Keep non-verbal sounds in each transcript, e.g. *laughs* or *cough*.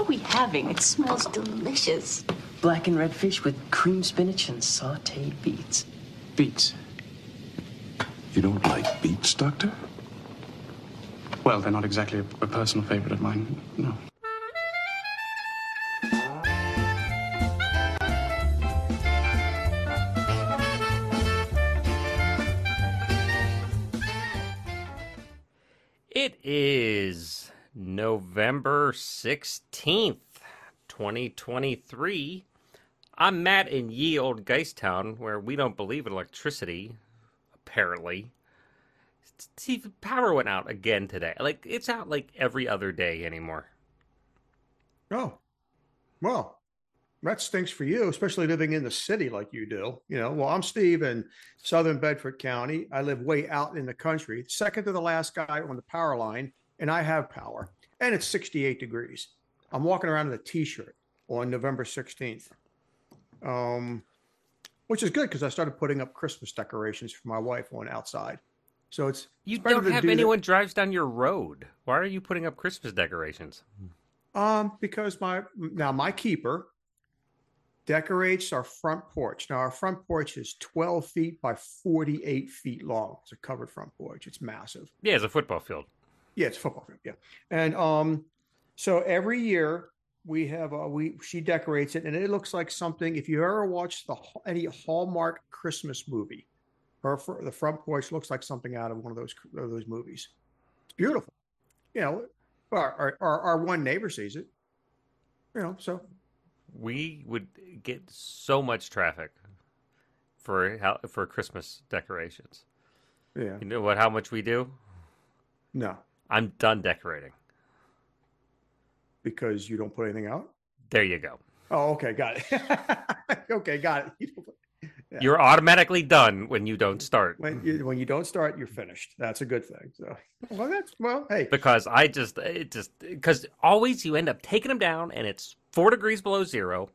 are we having? It smells delicious. Black and red fish with cream spinach and sauteed beets. Beets. You don't like beets, Doctor? Well, they're not exactly a, a personal favorite of mine, no. November 16th, 2023. I'm Matt in ye old Geistown, where we don't believe in electricity, apparently. See, power went out again today. Like, it's out like every other day anymore. Oh, well, that stinks for you, especially living in the city like you do. You know, well, I'm Steve in Southern Bedford County. I live way out in the country, second to the last guy on the power line, and I have power. And it's 68 degrees. I'm walking around in a t-shirt on November 16th. Um, which is good because I started putting up Christmas decorations for my wife on outside. So it's You it's don't have do that- anyone drives down your road. Why are you putting up Christmas decorations? Um, because my now my keeper decorates our front porch. Now our front porch is 12 feet by 48 feet long. It's a covered front porch. It's massive. Yeah, it's a football field. Yeah, it's a football field. Yeah, and um, so every year we have uh, we she decorates it, and it looks like something. If you ever watched the any Hallmark Christmas movie, her the front porch looks like something out of one of those of those movies. It's beautiful. You know, our our, our, our one neighbor sees it. You know, so We would get so much traffic for how, for Christmas decorations. yeah, You know what? How much we do? no, I'm done decorating. because you don't put anything out. There you go. Oh, okay, got it. *laughs* okay, got it. Yeah. You're automatically done when you don't start. When you, when you don't start, you're finished. That's a good thing. So, well, that's well, hey, because I just it just because always you end up taking them down and it's four degrees below zero.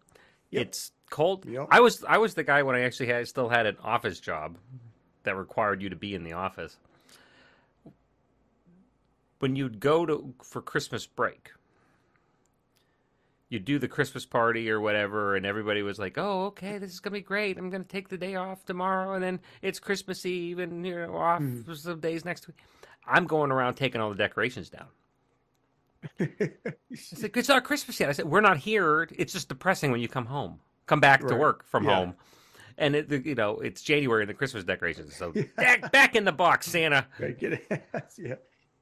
Yep. It's cold. Yep. I was I was the guy when I actually had still had an office job that required you to be in the office. When you'd go to for Christmas break, you'd do the Christmas party or whatever, and everybody was like, "Oh, okay, this is gonna be great. I'm gonna take the day off tomorrow, and then it's Christmas Eve, and you know off Mm-hmm. for some days next week." I'm going around taking all the decorations down. *laughs* It's like it's not Christmas yet. I said we're not here. It's just depressing when you come home, come back to work from Yeah. home, and it, you know it's January and the Christmas decorations. So *laughs* back, back in the box, Santa. Right, get it. *laughs* yeah,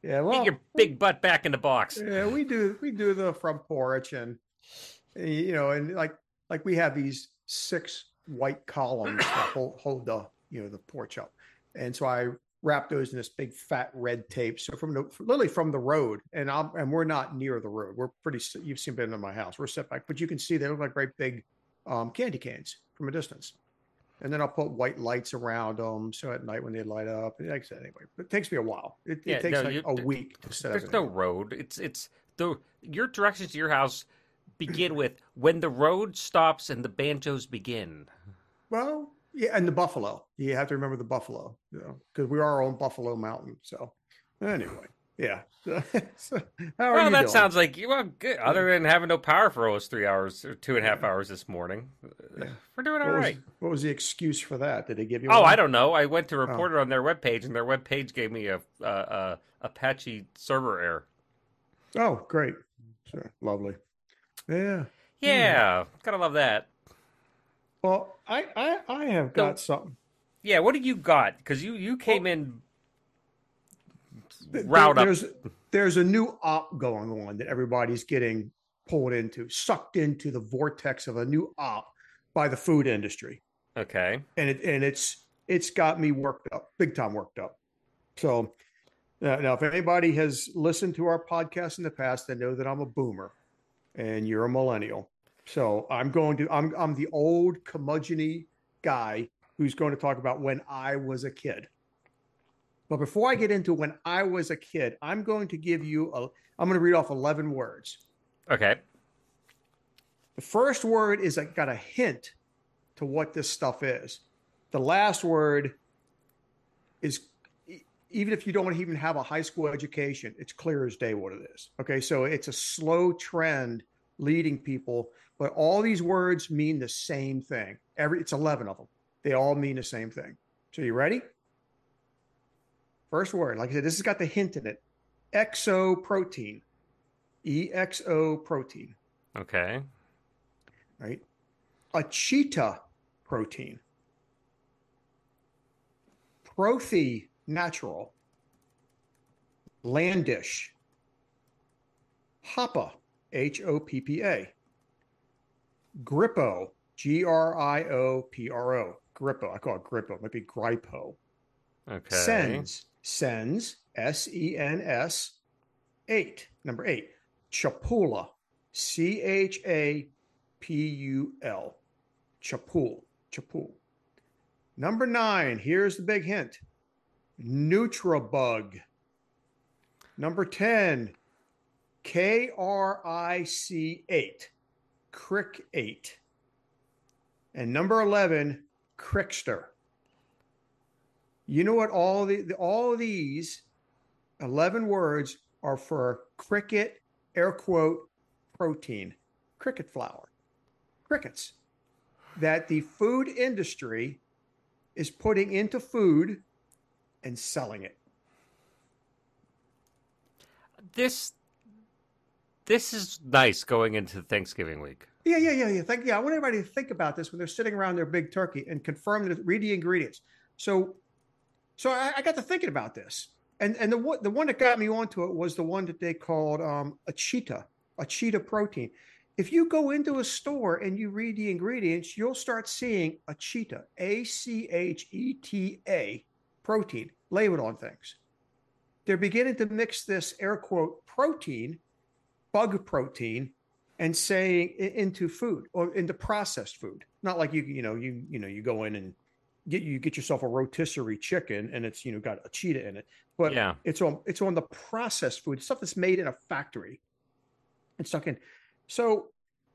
yeah. Well, Get your big butt back in the box. yeah, we do we do the front porch, and you know, and like like we have these six white columns that *clears throat* hold, hold the you know the porch up, and so I wrap those in this big fat red tape. So from the literally from the road, and I'm and we're not near the road. We're pretty. You've seen been in my house. We're set back, but you can see they look like great big um, candy canes from a distance. And then I'll put white lights around them, so at night when they light up. Like I said, anyway, but it takes me a while. It, Yeah, it takes no, like you- a there- week to set up. There's no road. It's it's the your directions to your house begin with when the road stops and the banjos begin. Well, yeah, and the buffalo. You have to remember the buffalo, you know, because we are on Buffalo Mountain. So, anyway, yeah. *laughs* so, how are well, that doing? sounds like you well good. Other than having no power for almost three hours or two and a half hours this morning, uh, Yeah. we're doing all What was, what was the excuse for that? Did they give you? Oh, one? I don't know. I went to oh. report it on their webpage, and their webpage gave me a, a, a Apache server error. Oh, great. Sure. Lovely. Yeah. Hmm. Yeah, gotta love that. Well, I I, I have got something. Yeah, what do you got? Because you you came in Th- route up. there's there's a new op going on that everybody's getting pulled into, sucked into the vortex of a new op by the food industry. Okay. and it and it's it's got me worked up, big time worked up. So now, now if anybody has listened to our podcast in the past, they know that I'm a boomer, and you're a millennial. So I'm going to I'm I'm the old curmudgeon guy who's going to talk about when I was a kid. But before I get into when I was a kid, I'm going to give you a I'm going to read off 11 words. Okay. The first word is I got a hint to what this stuff is. The last word is even if you don't even have a high school education, it's clear as day what it is. Okay, so it's a slow trend leading people, but all these words mean the same thing. Every it's 11 of them. They all mean the same thing. So you ready? First word, like I said, this has got the hint in it. Exoprotein. E X O protein, Okay. right? Acheta protein. Prothe natural. Landish. Hoppa, H O P P A. Grippo, G R I O P R O. Grippo. I call it Grippo. It might be Gripo. Okay. Sens, Sens, S E N S, eight, number eight. Chapula, C H A P U L. Chapul, Chapul. Number nine, here's the big hint Nutrabug. Number 10, K R I C 8, Crick 8. And number 11, Crickster. You know what? All the, the all these 11 words are for cricket, air quote, protein, cricket flour, crickets that the food industry is putting into food and selling it. This this is nice going into Thanksgiving week. Yeah, yeah, yeah, yeah. Thank, yeah, I want everybody to think about this when they're sitting around their big turkey and confirm that read the ingredients. So, so I, I got to thinking about this, and and the the one that got me onto it was the one that they called um, Acheta, a cheetah protein. If you go into a store and you read the ingredients, you'll start seeing Acheta, A C H E T A protein labeled on things. They're beginning to mix this air quote protein, bug protein, and saying into food or into processed food. Not like you you know you you know you go in and get you get yourself a rotisserie chicken and it's you know got Acheta in it, but Yeah. it's on it's on the processed food stuff that's made in a factory and stuck in. So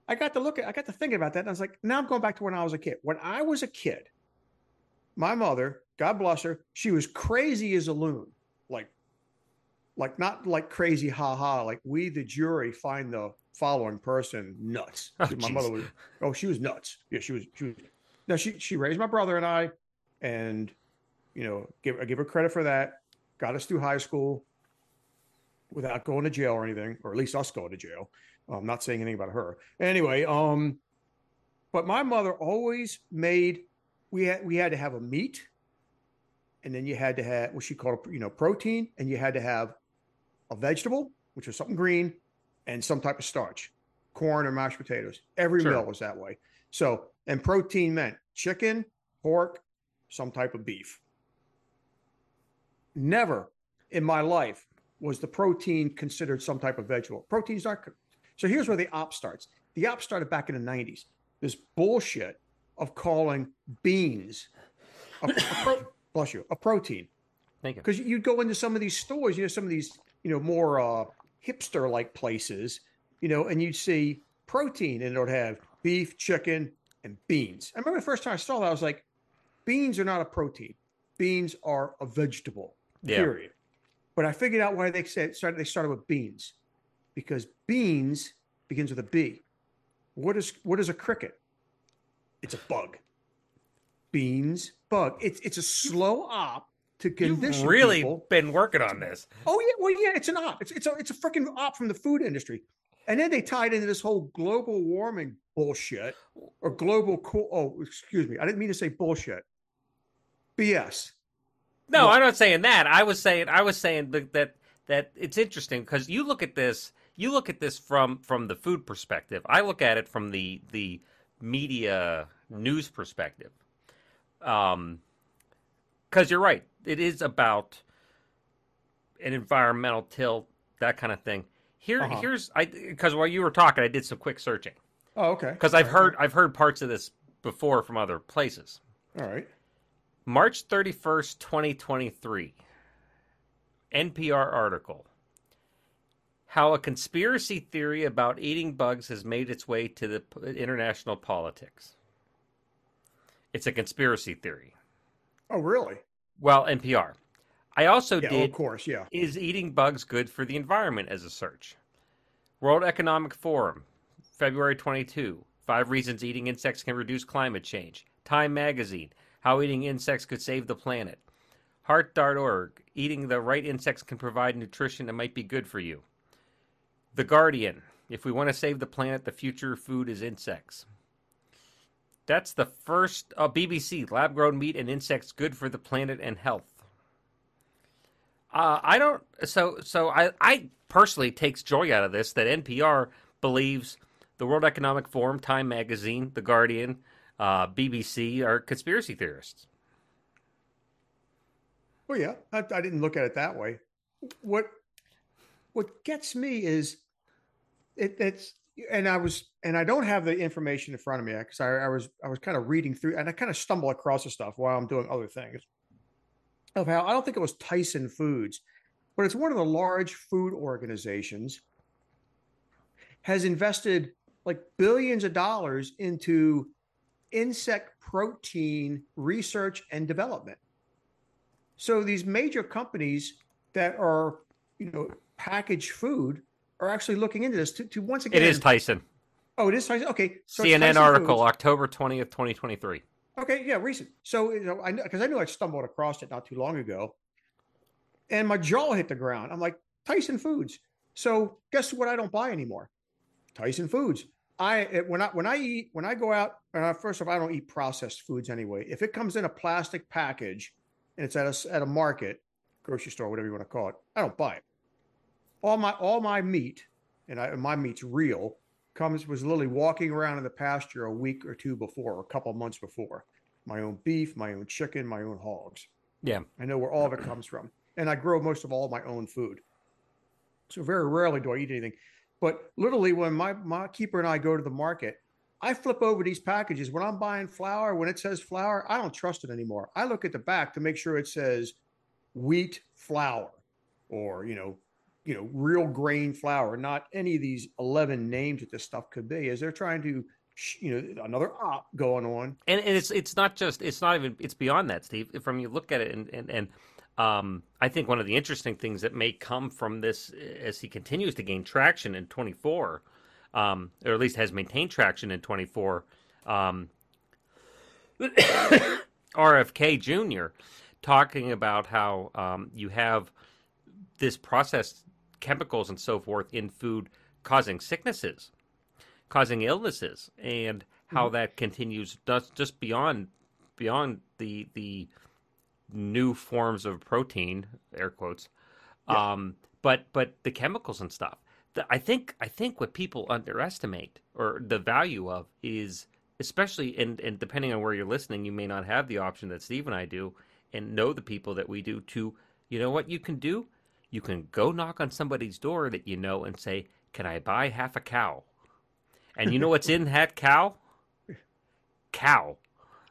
I got to look at I got to thinking about that and I was like, now I'm going back to when I was a kid. When I was a kid, my mother, God bless her, she was crazy as a loon, like like not like crazy ha ha, like we the jury find the following person nuts. *laughs* Oh, my jeez. mother was oh, she was nuts. Yeah, she was she was no, she she raised my brother and I and you know, give I give her credit for that. Got us through high school without going to jail or anything, or at least us going to jail. I'm not saying anything about her. Anyway, um, but my mother always made we had we had to have a meat, and then you had to have what she called you know protein, and you had to have a vegetable, which was something green, and some type of starch, corn or mashed potatoes. Every Sure. meal was that way. So, and protein meant chicken, pork, some type of beef. Never in my life was the protein considered some type of vegetable. Protein's not. So here's where the op starts. The op started back in the 90s. This bullshit of calling beans a, a pro, *coughs* bless you, a protein Thank you. because you'd go into some of these stores, you know, some of these, you know, more uh, hipster like places, you know, and you'd see protein and it would have beef, chicken, and beans. I remember the first time I saw that, I was like, beans are not a protein. Beans are a vegetable, Yeah. period. But I figured out why they said started they started with beans. Because beans begins with a B. What is what is a cricket? It's a bug. Beans, bug. It's it's a slow op to You've condition really people. been working on this. Oh yeah, well yeah, it's an op. It's it's a it's a freaking op from the food industry, and then they tied into this whole global warming bullshit or global cool. Oh, excuse me, I didn't mean to say bullshit. BS. No, I'm not saying that. I was saying I was saying that that, that it's interesting because you look at this you look at this from from the food perspective. I look at it from the the media news perspective. Um cuz you're right. It is about an environmental tilt, that kind of thing. Here Uh-huh. here's I cuz while you were talking, I did some quick searching Oh, okay. cuz I've All heard I've heard parts of this before from other places. All right. March 31st, 2023. NPR article. How a conspiracy theory about eating bugs has made its way to the international politics. It's a conspiracy theory. Oh, really? Well, NPR. I also Yeah. did of course. Yeah. Is eating bugs good for the environment as a search? World Economic Forum. February 22, Five Reasons Eating Insects Can Reduce Climate Change. Time Magazine, How Eating Insects Could Save the Planet. Heart.org, Eating the Right Insects Can Provide Nutrition That Might Be Good for You. The Guardian, If We Want to Save the Planet, the Future of Food is Insects. That's the first uh, BBC lab grown meat and insects good for the planet and health. Uh, I don't. So so I I personally takes joy out of this that NPR believes the World Economic Forum, Time Magazine, The Guardian, uh, BBC are conspiracy theorists. Well, yeah, I, I didn't look at it that way. What what gets me is it, it's and I was and I don't have the information in front of me because I, I was I was kind of reading through and I kind of stumble across the stuff while I'm doing other things of how I don't think it was Tyson Foods, but it's one of the large food organizations has invested like billions of dollars into insect protein research and development. So these major companies that are, you know, packaged food are actually looking into this to, to once again. It is Tyson. Oh, it is Tyson. Okay. So CNN article, Foods. October twentieth, twenty twenty three. Okay, yeah, recent. So you know, I because I knew I stumbled across it not too long ago, and my jaw hit the ground. I'm like Tyson Foods. So guess what? I don't buy anymore. Tyson Foods. I it- when I when I eat when I go out. And I, first of all, I don't eat processed foods anyway. If it comes in a plastic package and it's at a at a market, grocery store, whatever you want to call it, I don't buy it. All my all my meat, and I, my meat's real, comes was literally walking around in the pasture a week or two before, or a couple months before. My own beef, my own chicken, my own hogs. Yeah. I know where all of it comes from, and I grow most of all my own food. So very rarely do I eat anything. But literally, when my my keeper and I go to the market, I flip over these packages. When I'm buying flour, when it says flour, I don't trust it anymore. I look at the back to make sure it says wheat flour, or you know, you know, real grain flour, not any of these eleven names that this stuff could be. is they're trying to, you know, another op going on. and, and it's it's not just it's not even it's beyond that steve from you look at it and and, and um, I think one of the interesting things that may come from this as he continues to gain traction in 24, um, or at least has maintained traction in 24, um, *coughs* RFK Jr. talking about how um, you have this processed chemicals and so forth in food causing sicknesses, causing illnesses, and how that continues just just beyond beyond the the new forms of protein, air quotes, um, but but the chemicals and stuff. The, I think I think what people underestimate or the value of is especially and and depending on where you're listening, you may not have the option that Steve and I do, and know the people that we do. To you know what you can do, you can go knock on somebody's door that you know and say, "Can I buy half a cow?" And you know what's in that cow? Cow.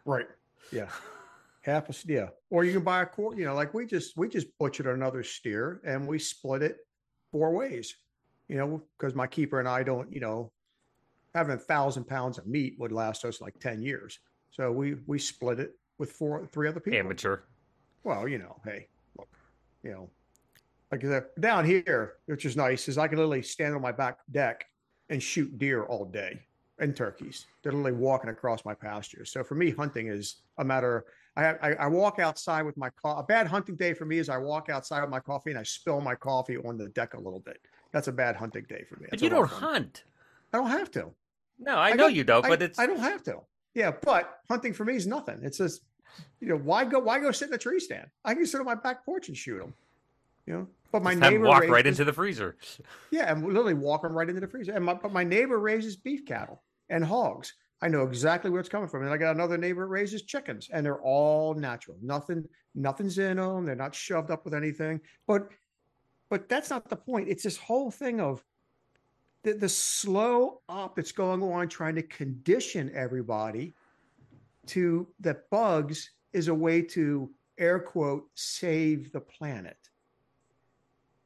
Right. Yeah. Half a yeah. Or you can buy a quart, you know, like we just we just butchered another steer and we split it four ways. You know, because my keeper and I don't, you know, having a thousand pounds of meat would last us like 10 years. So we we split it with four three other people. Amateur. Well, you know, hey, look, you know, like the, down here, which is nice, is I can literally stand on my back deck and shoot deer all day and turkeys. They're literally walking across my pasture. So for me, hunting is a matter. I, I, I walk outside with my coffee. a bad hunting day for me is I walk outside with my coffee and I spill my coffee on the deck a little bit. That's a bad hunting day for me. But you don't hunt. I don't have to. No, I, know you don't, I- but it's I don't have to. Yeah, but hunting for me is nothing. It's just you know why go why go sit in a tree stand? I can sit on my back porch and shoot them. You know, but my just have 'em neighbor walk raises, right into the freezer. *laughs* yeah, and literally walk them right into the freezer. And my but my neighbor raises beef cattle and hogs. I know exactly where it's coming from. And I got another neighbor that raises chickens, and they're all natural. Nothing, nothing's in them. They're not shoved up with anything. But, but that's not the point. It's this whole thing of the, the slow op that's going on, trying to condition everybody to that bugs is a way to air quote save the planet.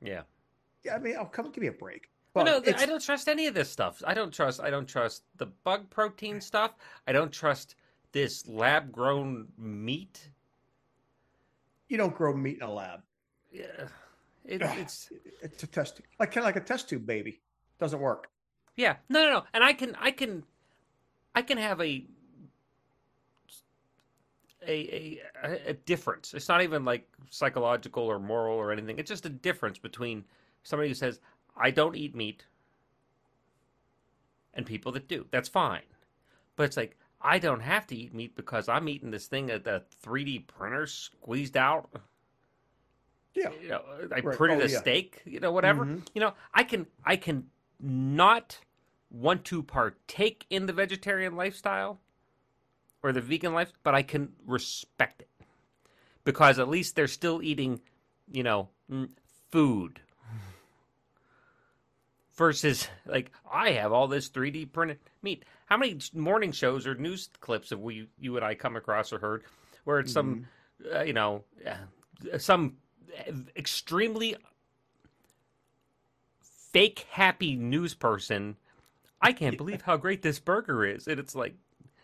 Yeah. Yeah, I mean, oh, come give me a break. Well, no, it's- I don't trust any of this stuff. I don't trust. I don't trust the bug protein stuff. I don't trust this lab grown meat. you don't grow meat in a lab. Yeah, it, it's It's a test, like kind of like a test tube baby. Doesn't work. Yeah, no, no, no. And I can, I can, I can have a a, a a difference. It's not even like psychological or moral or anything. It's just a difference between somebody who says I don't eat meat and people that do. That's fine. But it's like I don't have to eat meat because I'm eating this thing at the 3D printer squeezed out. Yeah. You know, I Right. printed Oh, a yeah. steak. You know, whatever. Mhm. You know, I can I can not want to partake in the vegetarian lifestyle or the vegan life, but I can respect it because at least they're still eating, you know, food. *laughs* Versus, like, I have all this 3D printed meat. How many morning shows or news clips have we, you and I, come across or heard, where it's some, uh, you know, uh, some extremely fake happy news person? I can't *laughs* believe how great this burger is, and it's like,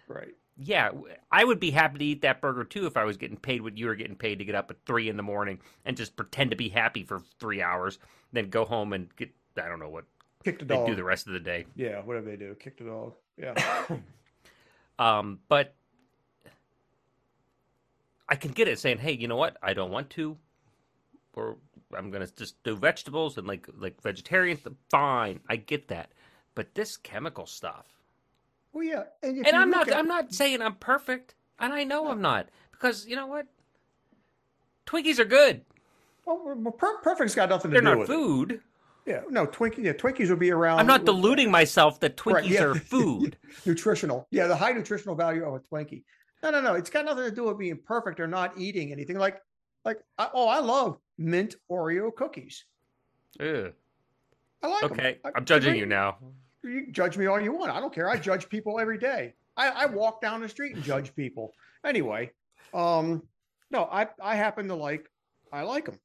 Right. Yeah, I would be happy to eat that burger too if I was getting paid what you were getting paid to get up at three in the morning and just pretend to be happy for three hours, then go home and get I don't know what Kick the they dog. do the rest of the day. Yeah, whatever they do. Kick the dog. Yeah. *coughs* Um, but I can get it saying, hey, you know what? I don't want to, or I'm gonna just do vegetables and like like vegetarian. Fine, I get that. But this chemical stuff. Well, yeah. And, and I'm not at- I'm not saying I'm perfect, and I know I'm not because you know what? Twinkies are good. Well, per- perfect's got nothing to They're do not with it. food. Yeah. No, Twinkie. Yeah, Twinkies will be around. I'm not deluding myself that Twinkies Right, yeah. are *laughs* food. nutritional. Yeah, the high nutritional value of a Twinkie. No, no, no. It's got nothing to do with being perfect or not eating anything. Like, like, I, oh, I love mint Oreo cookies. Ugh. I like. Okay, I- I'm judging you now. You can judge me all you want. I don't care. I judge people every day. I, I walk down the street and judge people. Anyway, um, no, I I happen to like I like them.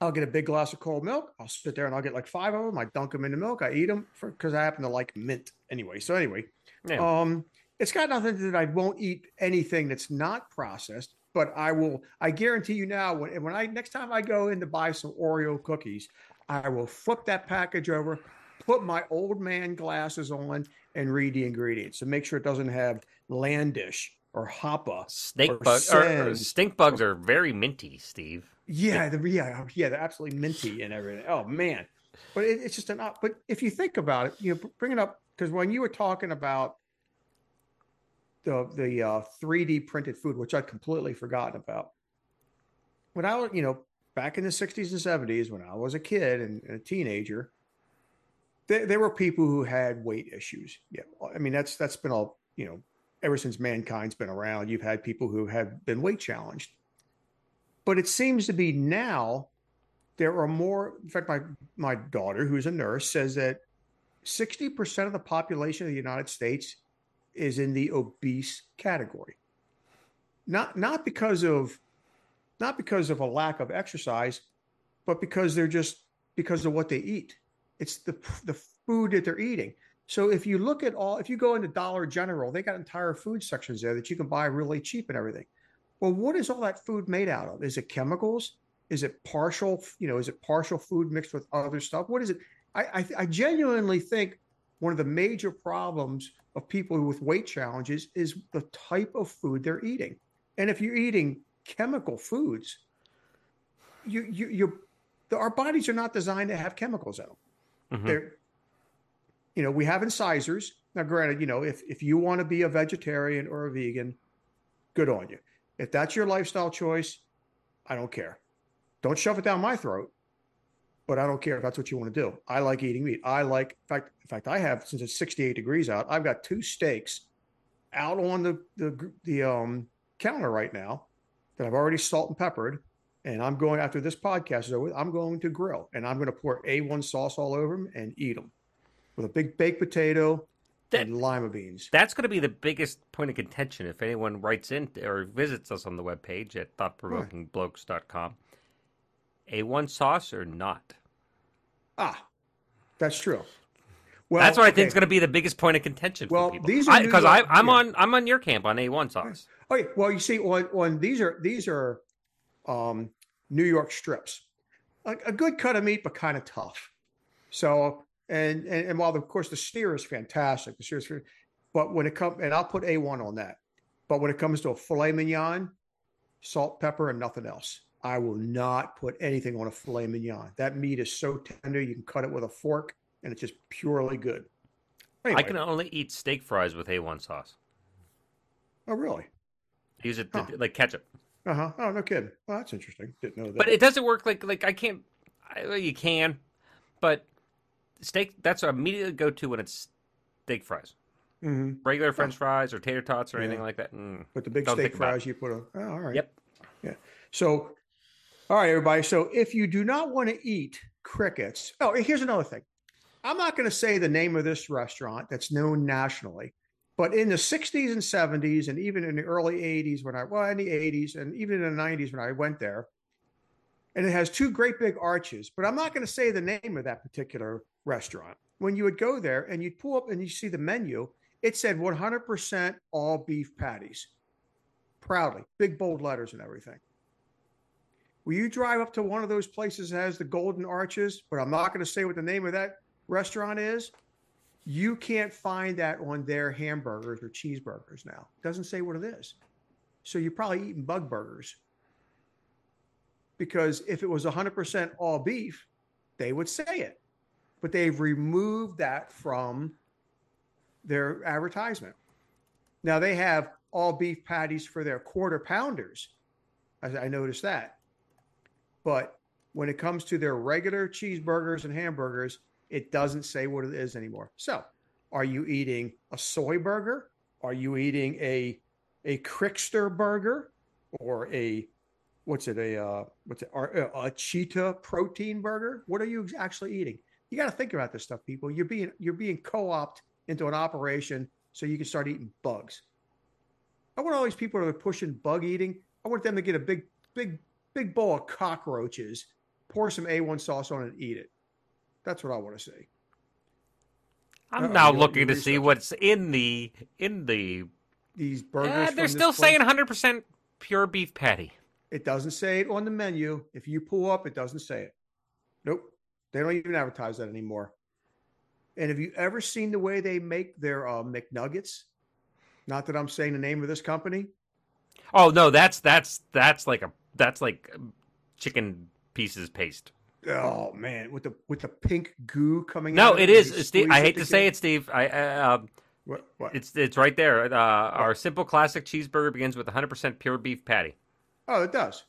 I'll get a big glass of cold milk. I'll sit there and I'll get like five of them. I dunk them in the milk. I eat them because I happen to like mint anyway. So anyway, Yeah. um, it's got nothing to do that I won't eat anything that's not processed. But I will. I guarantee you now, when when I next time I go in to buy some Oreo cookies, I will flip that package over, put my old man glasses on, and read the ingredients to make sure it doesn't have Landish or Hoppa. Snake bugs or, or stink bugs are very minty, Steve. Yeah, the, yeah, yeah, they're absolutely minty and everything. Oh man, but it, it's just an. But if you think about it, you know, bring it up because when you were talking about the the uh, 3D printed food, which I'd completely forgotten about, when I was, you know, back in the 60s and 70s, when I was a kid and, and a teenager, there, there were people who had weight issues. Yeah, I mean that's that's been all you know ever since mankind's been around. You've had people who have been weight challenged but it seems to be now there are more in fact my my daughter who's a nurse says that 60% of the population of the united states is in the obese category not not because of not because of a lack of exercise but because they're just because of what they eat it's the the food that they're eating so if you look at all if you go into dollar general they got entire food sections there that you can buy really cheap and everything well, what is all that food made out of? Is it chemicals? Is it partial? You know, is it partial food mixed with other stuff? What is it? I I, I genuinely think one of the major problems of people with weight challenges is the type of food they're eating. And if you're eating chemical foods, you you you our bodies are not designed to have chemicals in them. Mhm. They're you know, we have incisors. Now, granted, you know, if if you want to be a vegetarian or a vegan, good on you. If that's your lifestyle choice, I don't care. Don't shove it down my throat. But I don't care if that's what you want to do. I like eating meat. I like, in fact, in fact, I have since it's 68 degrees out. I've got two steaks out on the the the um counter right now that I've already salt and peppered, and I'm going after this podcast is over. I'm going to grill, and I'm going to pour A1 sauce all over them and eat them with a big baked potato That- and lima beans. That's going to be the biggest point of contention if anyone writes in or visits us on the webpage at thoughtprovokingblokes.com. A1 sauce or not? Ah, that's true. Well, That's what I think is going to be the biggest point of contention Well, for people. these are because I, I'm yeah. on I'm on your camp on A1 sauce. Okay, well, you see, on, on these are these are um, New York strips, a, a good cut of meat, but kind of tough. So And, and and while of course the steer is fantastic, the steer is, but when it comes and I'll put A one on that. But when it comes to a filet mignon, salt, pepper, and nothing else. I will not put anything on a filet mignon. That meat is so tender, you can cut it with a fork, and it's just purely good. Anyway. I can only eat steak fries with A1 sauce. Oh, really? Use it to, Huh. like ketchup. Uh huh. Oh, no kidding. Well, that's interesting. Didn't know that. But it doesn't work like like I can't. I, well, you can, but steak. That's what I immediately go to when it's steak fries, Mm-hmm. regular French fries or tater tots or anything like that. Mm. But the big Don't steak think about it. fries, you put a. Oh, all right. Yep. Yeah. So, all right, everybody. So, if you do not want to eat crickets, oh, here's another thing. I'm not going to say the name of this restaurant that's known nationally, but in the 60s and 70s, and even in the early 80s, when I, well, in the 80s, and even in the 90s when I went there, and it has two great big arches, but I'm not going to say the name of that particular restaurant. When you would go there and you'd pull up and you see the menu, it said 100% all beef patties. Proudly, big bold letters and everything. Will you drive up to one of those places that has the golden arches, but I'm not going to say what the name of that restaurant is? You can't find that on their hamburgers or cheeseburgers now. It doesn't say what it is. So you're probably eating bug burgers. Because if it was 100% all beef, they would say it. But they've removed that from their advertisement. Now they have all beef patties for their quarter pounders. I, I noticed that. But when it comes to their regular cheeseburgers and hamburgers, it doesn't say what it is anymore. So, are you eating a soy burger? Are you eating a a Crickster burger or a what's it a uh, what's it a, a cheetah protein burger? What are you actually eating? You got to think about this stuff, people. You're being you're being co-opted into an operation so you can start eating bugs. I want all these people that are pushing bug eating. I want them to get a big, big, big bowl of cockroaches, pour some A1 sauce on it, and eat it. That's what I want to see. I'm Uh-oh, now you- looking you to see research. what's in the in the. These burgers. Yeah, from they're this still place- saying 100 percent pure beef patty. it doesn't say it on the menu. If you pull up, it doesn't say it. Nope. They don't even advertise that anymore. And have you ever seen the way they make their uh, McNuggets? Not that I'm saying the name of this company. Oh no, that's that's that's like a that's like um, chicken pieces paste. Oh man, with the with the pink goo coming No, out. No, it is Steve. I hate to say it, Steve. I uh, um, What, what? it's it's right there. Uh, our simple classic cheeseburger begins with 100 percent pure beef patty. Oh, it does.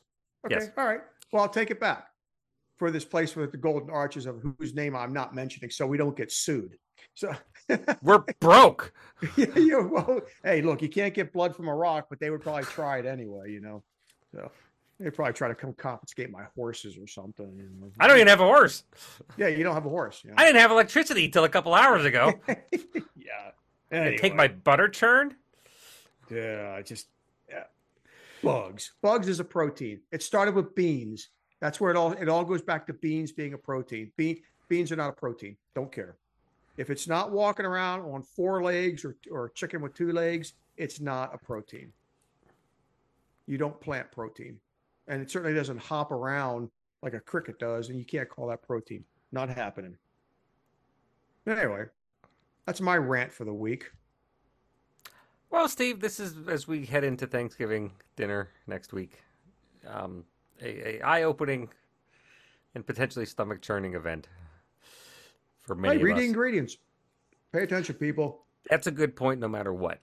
Okay. Yes. All right. Well, I'll take it back for this place with the golden arches of whose name I'm not mentioning, so we don't get sued. So, *laughs* We're broke. *laughs* yeah, yeah, well, hey, look, you can't get blood from a rock, but they would probably try it anyway, you know. So they'd probably try to come confiscate my horses or something. You know? I don't even have a horse. Yeah, you don't have a horse. You know? I didn't have electricity till a couple hours ago. *laughs* yeah. I Take my butter churn. Yeah, I just yeah. Bugs. Bugs is a protein. It started with beans. That's where it all it all goes back to beans being a protein. Bean, beans are not a protein. Don't care. If it's not walking around on four legs or or chicken with two legs, it's not a protein. You don't plant protein. And it certainly doesn't hop around like a cricket does, and you can't call that protein. Not happening. Anyway, that's my rant for the week. Well, Steve, this is as we head into Thanksgiving dinner next week. Um, a, a eye-opening and potentially stomach-churning event for many Hey, read the ingredients. Pay attention, people. That's a good point, no matter what,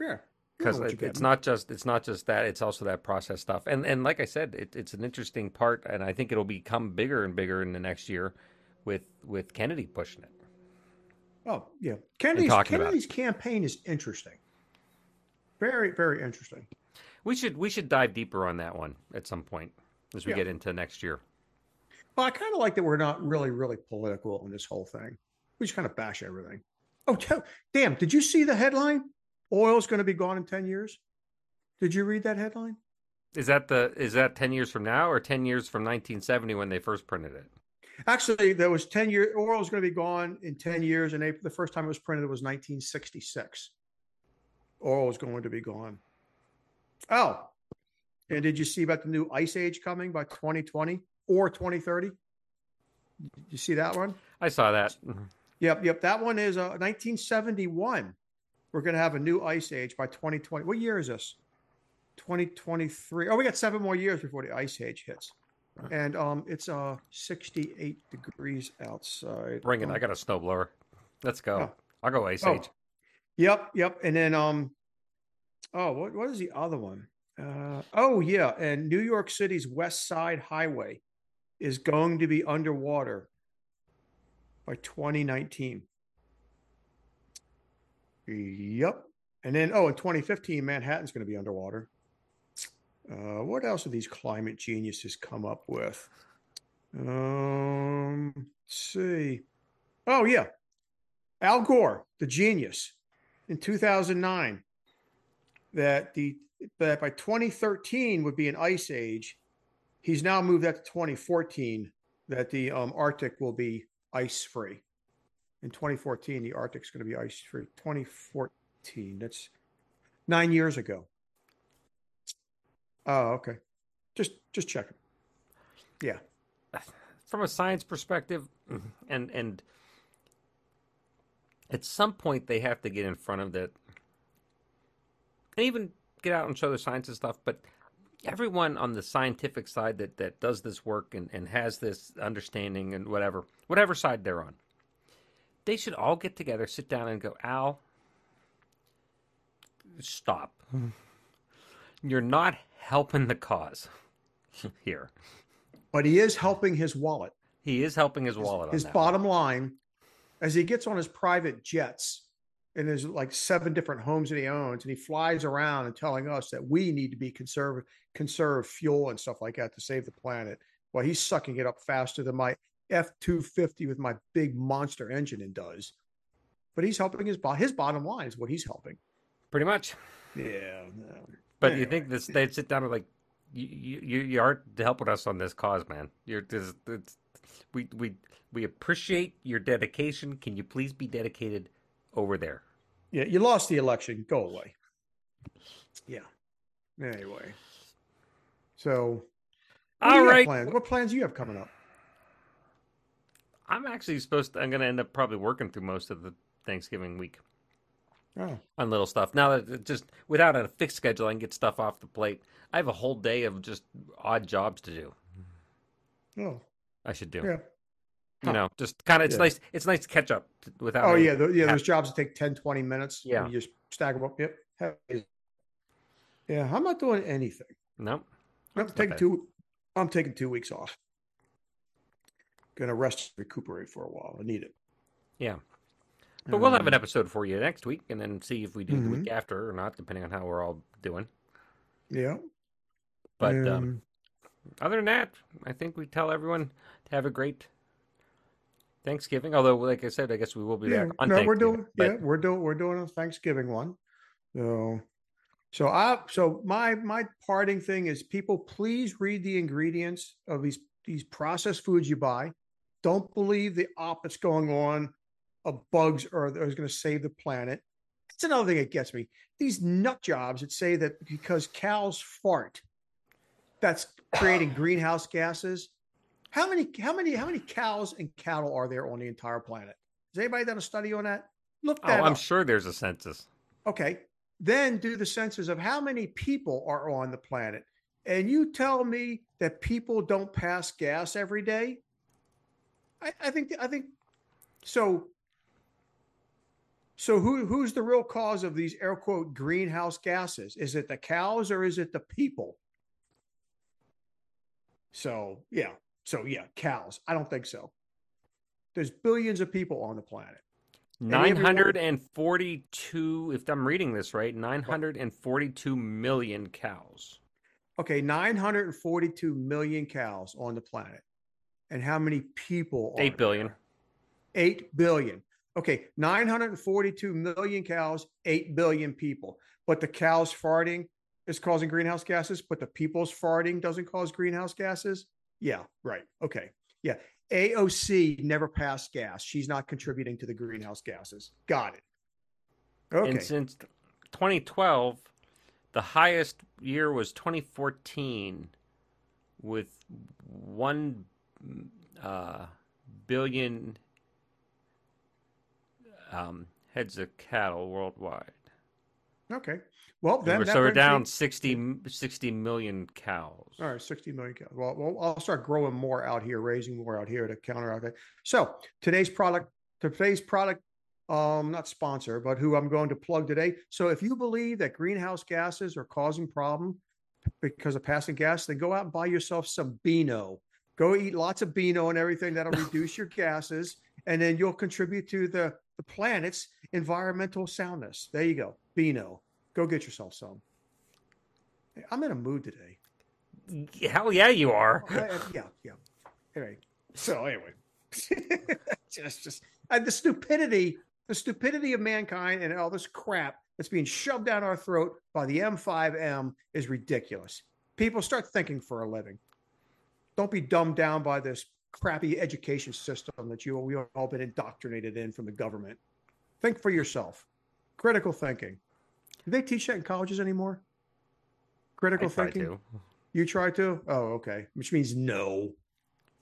Yeah. Because it, it's not just it's not just that; it's also that process stuff. And and like I said, it, it's an interesting part, and I think it'll become bigger and bigger in the next year with with Kennedy pushing it. Oh, yeah. Kennedy's, talking about it. Kennedy's campaign is interesting. Very, very interesting. We should we should dive deeper on that one at some point as we Yeah. get into next year. Well, I kind of like that we're not really, really political on this whole thing. We just kind of bash everything. Oh, damn. Did you see the headline? Oil's going to be gone in 10 years. Did you read that headline? Is that the is that ten years from now or ten years from 1970 when they first printed it? Actually, there was 10 years. oil is going to be gone in 10 years. And the first time it was printed was 1966. Oil is going to be gone. Oh, and did you see about the new ice age coming by 2020 or 2030? Did you see that one? I saw that. Yep, yep. That one is uh, 1971. We're going to have a new ice age by 2020. What year is this? 2023. Oh, we got seven more years before the ice age hits. And um, it's uh 68 degrees outside. Bring it. Um, I got a snowblower. Let's go. Oh. I'll go Ice Oh. Age. Yep, yep. And then um oh, what what is the other one? Uh oh yeah, and New York City's West Side Highway is going to be underwater by 2019. Yep. And then oh, in 2015 Manhattan's going to be underwater. Uh what else have these climate geniuses come up with? Um let's see. Oh yeah. Al Gore, the genius, in 2009, that the that by 2013 would be an ice age. He's now moved that to 2014. That the um, Arctic will be ice free. In 2014, the Arctic's going to be ice free. 2014. That's nine years ago. Oh, okay. Just just checking. Yeah. From a science perspective, and and at some point they have to get in front of that, and even get out and show the science and stuff. But everyone on the scientific side that that does this work and and has this understanding and whatever whatever side they're on, they should all get together, sit down, and go, Al, stop. You're not helping the cause *laughs* here. But he is helping his wallet. He is helping his his, wallet. on his one. bottom line as he gets on his private jets and there's like seven different homes that he owns and he flies around and telling us that we need to be conserve conserve fuel and stuff like that to save the planet well he's sucking it up faster than my f-250 with my big monster engine and does but he's helping his bo- his bottom line is what he's helping Pretty much. yeah no. But you think this they'd sit down and like you you you aren't helping us on this cause, man. You're this it's, we we we appreciate your dedication. Can you please be dedicated over there? yeah you lost the election go away yeah anyway so what do All you have right. plans? what plans do you have coming up I'm actually supposed to I'm gonna end up probably working through most of the Thanksgiving week oh on little stuff. Now that it just without a fixed schedule I can get stuff off the plate. I have a whole day of just odd jobs to do. oh I should do. yeah You know, just kind of it's Yeah. nice it's nice to catch up without Oh yeah, the, yeah. Those jobs that take 10, 20 minutes. Yeah. you just stack them up. Yep. Yeah, I'm not doing anything. No. I'm taking two. I'm taking two weeks off. Gonna rest, recuperate for a while. I need it. Yeah. But we'll have an Um, episode for you next week, and then see if we do the Mhm. week after or not, depending on how we're all doing. Yeah. But um, Um, other than that, I think we tell everyone to have a great Thanksgiving. Although, like I said, I guess we will be yeah. back on No, we're doing. but Yeah, we're doing. We're doing a Thanksgiving one. So, so I. So my my parting thing is, people, please read the ingredients of these these processed foods you buy. Don't believe the op that's going on of bugs or is going to save the planet. That's another thing that gets me. These nut jobs that say that because cows fart, that's creating greenhouse gases. How many, how many, how many cows and cattle are there on the entire planet? Has anybody done a study on that? Look oh, that I'm up. sure there's a census. Okay. Then do the census of how many people are on the planet. And you tell me that people don't pass gas every day? I, I think I think so. So who who's the real cause of these air quote greenhouse gases? Is it the cows or is it the people? So yeah. So yeah, cows. I don't think so. There's billions of people on the planet. Any of your- 942, if I'm reading this right, 942 million cows. Okay, 942 million cows on the planet. And how many people? are 8 billion. there? 8 billion. Okay, 942 million cows, 8 billion people. But the cows farting is causing greenhouse gases, but the people's farting doesn't cause greenhouse gases? Yeah, right. Okay. Yeah. AOC never passed gas. She's not contributing to the greenhouse gases. Got it. Okay. And since 2012, the highest year was 2014 with 1 uh, billion um, heads of cattle worldwide. Okay. Well, then We're- that so we're me- down 60, 60 million cows. All right, 60 million cows. Well, well, I'll start growing more out here, raising more out here to counteract that. So today's product, today's product, um, not sponsor, but who I'm going to plug today. So if you believe that greenhouse gases are causing problem because of passing gas, then go out and buy yourself some Beano. Go eat lots of Beano and everything that'll reduce your gases, and then you'll contribute to the the planet's environmental soundness. There you go, Beano. Go get yourself some. I'm in a mood today. Hell yeah, you are. I- yeah, yeah. Anyway, so anyway, *laughs* just just uh, the stupidity, the stupidity of mankind, and all this crap that's being shoved down our throat by the MSM is ridiculous. People start thinking for a living. Don't be dumbed down by this crappy education system that you we all been indoctrinated in from the government. Think for yourself. Critical thinking. Do they teach that in colleges anymore? I Critical try thinking. to. You try to? Oh, okay. Which means no.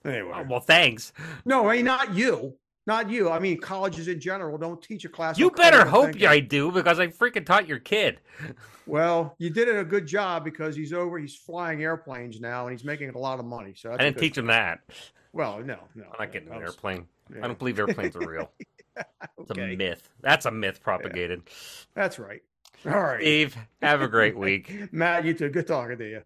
Anyway. Oh, well, thanks. no, I mean not you. Not you. I mean colleges in general don't teach a class. You better hope thinking. I do because I freaking taught your kid. *laughs* Well, you did it a good job because he's over. He's flying airplanes now, and he's making a lot of money. So that's I didn't teach him that. Well, no, no. I'm not getting an was- airplane. yeah. I don't believe airplanes are real. *laughs* It's Okay. a myth. That's a myth propagated. That's right. All right, Steve, have a great *laughs* week. Matt. You too. Good talking to you.